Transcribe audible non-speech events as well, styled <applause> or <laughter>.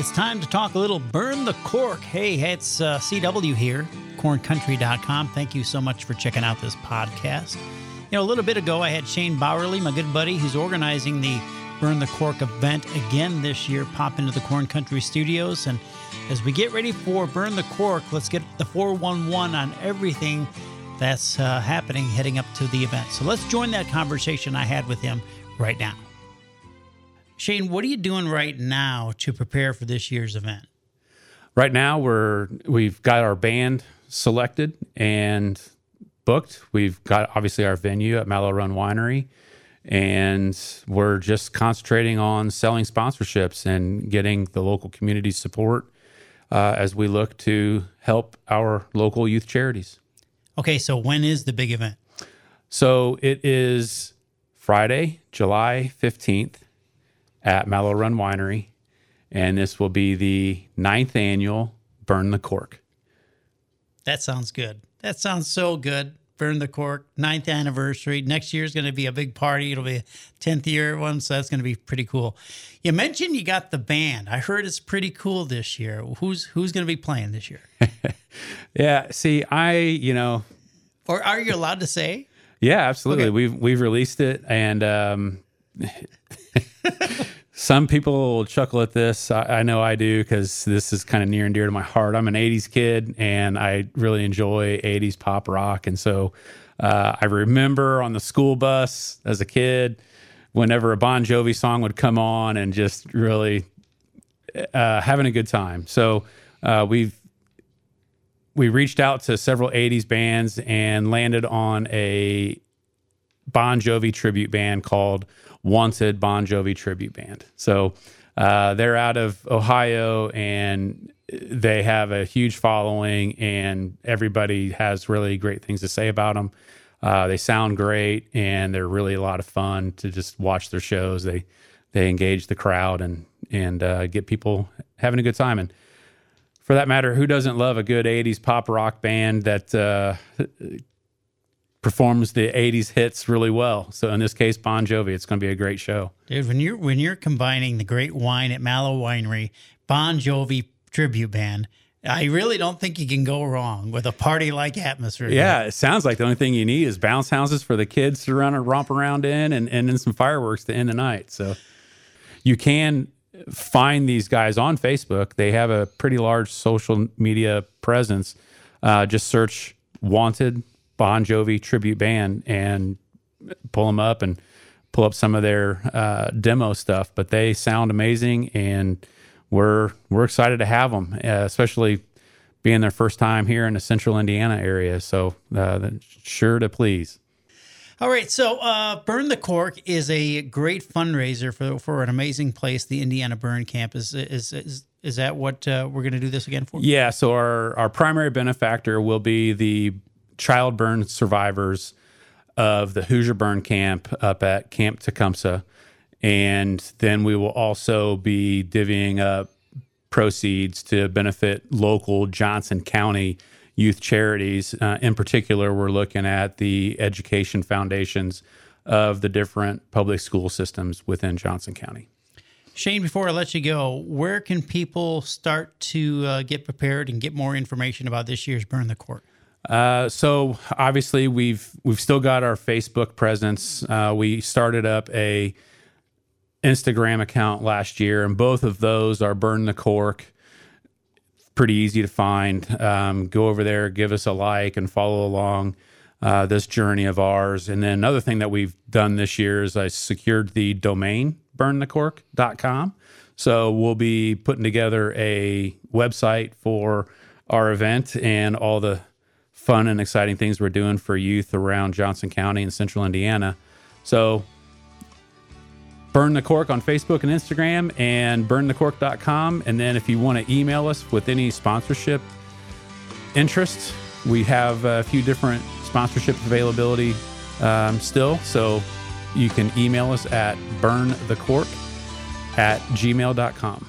It's time to talk a little Burn the Cork. Hey, it's uh, CW here, corncountry.com. Thank you so much for checking out this podcast. You know, a little bit ago, I had Shane Bowerly, my good buddy, who's organizing the Burn the Cork event again this year, pop into the Corn Country studios. And as we get ready for Burn the Cork, let's get the 411 on everything that's uh, happening heading up to the event. So let's join that conversation I had with him right now. Shane, what are you doing right now to prepare for this year's event? Right now, we're we've got our band selected and booked. We've got obviously our venue at Mallow Run Winery, and we're just concentrating on selling sponsorships and getting the local community support uh, as we look to help our local youth charities. Okay, so when is the big event? So it is Friday, July 15th at Mallow Run Winery, and this will be the ninth annual Burn the Cork. That sounds good. That sounds so good. Burn the Cork, ninth anniversary. Next year is going to be a big party. It'll be a 10th year one, so that's going to be pretty cool. You mentioned you got the band. I heard it's pretty cool this year. Who's who's going to be playing this year? <laughs> yeah, see, I, you know, or are you allowed to say? Yeah, absolutely. Okay. We've we've released it and um <laughs> some people will chuckle at this. I, I know I do because this is kind of near and dear to my heart. I'm an 80s kid and I really enjoy 80s pop rock. And so uh, I remember on the school bus as a kid, whenever a Bon Jovi song would come on and just really uh, having a good time. So uh, we've we reached out to several 80s bands and landed on a Bon Jovi tribute band called Wanted Bon Jovi tribute band. So uh, they're out of Ohio and they have a huge following, and everybody has really great things to say about them. Uh, they sound great, and they're really a lot of fun to just watch their shows. They they engage the crowd and and uh, get people having a good time. And for that matter, who doesn't love a good '80s pop rock band that uh, performs the 80s hits really well. So in this case, Bon Jovi, it's going to be a great show. Dude, when you're when you're combining the great wine at Mallow Winery, Bon Jovi tribute band, I really don't think you can go wrong with a party like atmosphere. Yeah, it sounds like the only thing you need is bounce houses for the kids to run and romp around in and, and then some fireworks to end the night. So you can find these guys on Facebook. They have a pretty large social media presence. Uh, just search Wanted Bon Jovi tribute band and pull them up and pull up some of their uh, demo stuff. But they sound amazing, and we're we're excited to have them, uh, especially being their first time here in the Central Indiana area. So uh, sure to please. All right, so uh, Burn the Cork is a great fundraiser for for an amazing place, the Indiana Burn Camp. Is is is, is that what uh, we're going to do this again for? Yeah. So our our primary benefactor will be the child burn survivors of the Hoosier Burn Camp up at Camp Tecumseh. And then we will also be divvying up proceeds to benefit local Johnson County youth charities. Uh, in particular, we're looking at the education foundations of the different public school systems within Johnson County. Shane, before I let you go, where can people start to uh, get prepared and get more information about this year's Burn the Cork? Uh, so obviously we've we've still got our Facebook presence. Uh, we started up a Instagram account last year, and both of those are Burn the Cork. Pretty easy to find. Um, go over there, give us a like, and follow along uh, this journey of ours. And then another thing that we've done this year is I secured the domain burnthecork.com. So we'll be putting together a website for our event and all the fun and exciting things we're doing for youth around Johnson County and central Indiana. So, Burn the Cork on Facebook and Instagram and burnthecork.com. And then if you want to email us with any sponsorship interests, we have a few different sponsorship availability um, still. So you can email us at burnthecork at gmail.com.